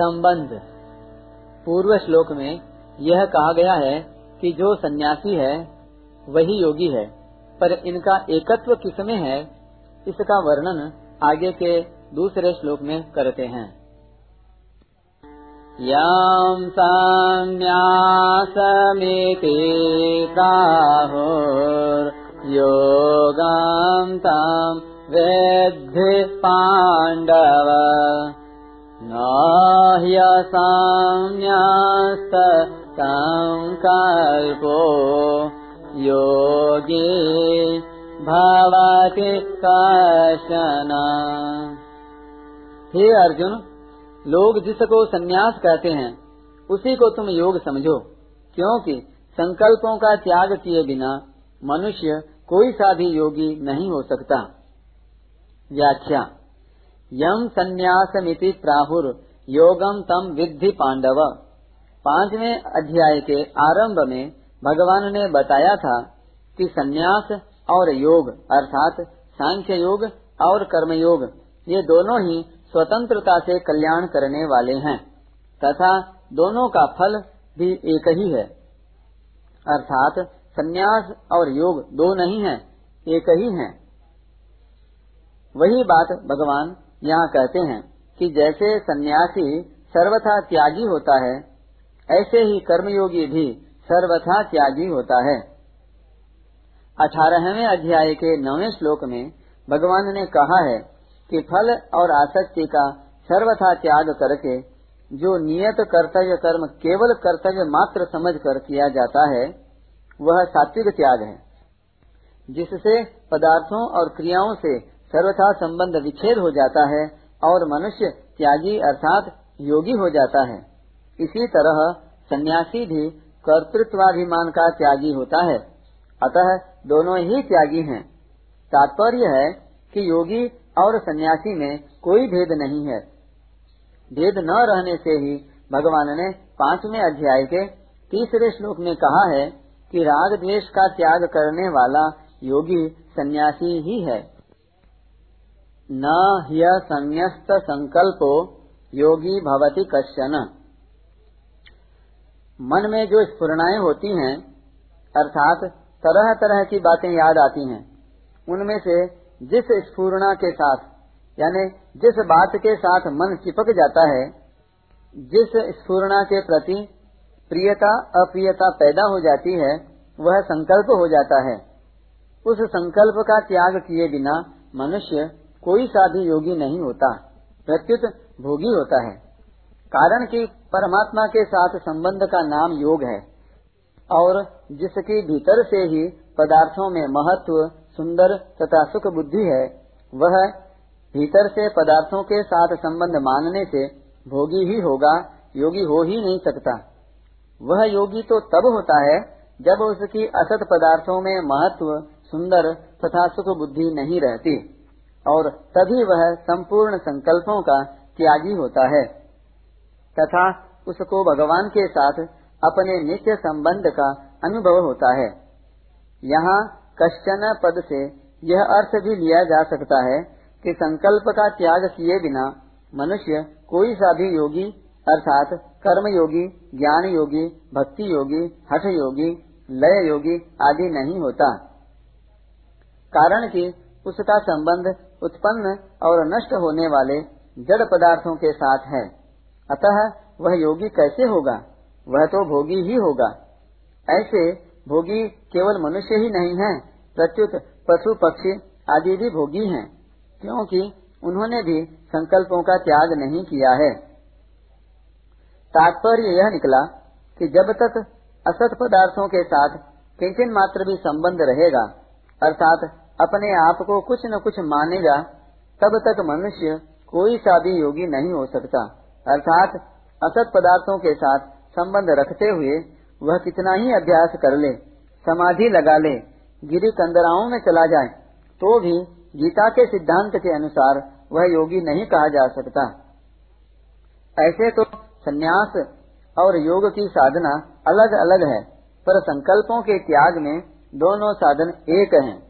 संबंध। पूर्व श्लोक में यह कहा गया है कि जो सन्यासी है, वही योगी है, पर इनका एकत्व किसमें है, इसका वर्णन आगे के दूसरे श्लोक में करते हैं। याम संन्यासमिति प्राहुर योगम वेद्धि पांडव न ह्यसान्यास्त संकल्पो योगी भवति कशन हे अर्जुन, लोग जिसको सन्यास कहते हैं, उसी को तुम योग समझो, क्योंकि संकल्पों का त्याग किए बिना मनुष्य कोई साधी योगी नहीं हो सकता। व्याख्या यम संन्यासमिति प्राहुर योगम तम विद्धि पांडव पाँचवें अध्याय के आरंभ में भगवान ने बताया था कि सन्यास और योग, अर्थात सांख्य योग और कर्म योग ये दोनों ही स्वतंत्रता से कल्याण करने वाले हैं, तथा दोनों का फल भी एक ही है। अर्थात संन्यास और योग दो नहीं है, एक ही है। वही बात भगवान यहाँ कहते हैं कि जैसे सन्यासी सर्वथा त्यागी होता है, ऐसे ही कर्मयोगी भी सर्वथा त्यागी होता है। अठारहवें अध्याय के नौवें श्लोक में भगवान ने कहा है कि फल और आसक्ति का सर्वथा त्याग करके जो नियत कर्तव्य कर्म केवल कर्तव्य मात्र समझ कर किया जाता है, वह सात्विक त्याग है, जिससे पदार्थों और क्रियाओं से सर्वथा संबंध विच्छेद हो जाता है और मनुष्य त्यागी अर्थात योगी हो जाता है। इसी तरह सन्यासी भी कर्तृत्वाभिमान का त्यागी होता है। अतः दोनों ही त्यागी हैं। तात्पर्य है कि योगी और सन्यासी में कोई भेद नहीं है। भेद न रहने से ही भगवान ने पाँचवें अध्याय के तीसरे श्लोक में कहा है कि राग द्वेष का त्याग करने वाला योगी सन्यासी ही है। न ह्य संन्यस्त संकल्पो योगी भवती कश्चन। मन में जो स्फुरणाएँ होती हैं, अर्थात तरह तरह की बातें याद आती हैं, उनमें से जिस स्फूर्णा के साथ, यानी जिस बात के साथ मन चिपक जाता है, जिस स्फूर्णा के प्रति प्रियता, अप्रियता पैदा हो जाती है, वह संकल्प हो जाता है। उस संकल्प का त्याग किए बिना मनुष्य कोई सा भी योगी नहीं होता, प्रत्युत भोगी होता है। कारण कि परमात्मा के साथ संबंध का नाम योग है, और जिसकी भीतर से ही पदार्थों में महत्व, सुंदर तथा सुख बुद्धि है, वह भीतर से पदार्थों के साथ संबंध मानने से भोगी ही होगा, योगी हो ही नहीं सकता। वह योगी तो तब होता है, जब उसकी असत पदार्थों में महत्व, सुंदर तथा सुख बुद्धि नहीं रहती। और तभी वह संपूर्ण संकल्पों का त्यागी होता है। तथा उसको भगवान के साथ अपने नित्य संबंध का अनुभव होता है। यहाँ कश्चन पद से यह अर्थ भी लिया जा सकता है कि संकल्प का त्याग किए बिना मनुष्य कोई सा भी योगी, अर्थात कर्म योगी ज्ञान योगी भक्ति योगी हठ योगी लय योगी आदि नहीं होता। कारण कि उसका संबंध उत्पन्न और नष्ट होने वाले जड़ पदार्थों के साथ है। अतः वह योगी कैसे होगा? वह तो भोगी ही होगा। ऐसे भोगी केवल मनुष्य ही नहीं है, प्रत्युत पशु पक्षी आदि भी भोगी हैं, क्योंकि उन्होंने भी संकल्पों का त्याग नहीं किया है। तात्पर्य यह निकला कि जब तक असत पदार्थों के साथ किंचन मात्र भी संबंध रहेगा, अर्थात अपने आप को कुछ न कुछ मानेगा, तब तक मनुष्य कोई सा भी योगी नहीं हो सकता। अर्थात, असत पदार्थों के साथ संबंध रखते हुए वह कितना ही अभ्यास कर ले, समाधि लगा ले, गिरी कंदराओं में चला जाए तो भी गीता के सिद्धांत के अनुसार वह योगी नहीं कहा जा सकता। ऐसे तो संन्यास और योग की साधना अलग अलग है, पर संकल्पों के त्याग में दोनों साधन एक हैं।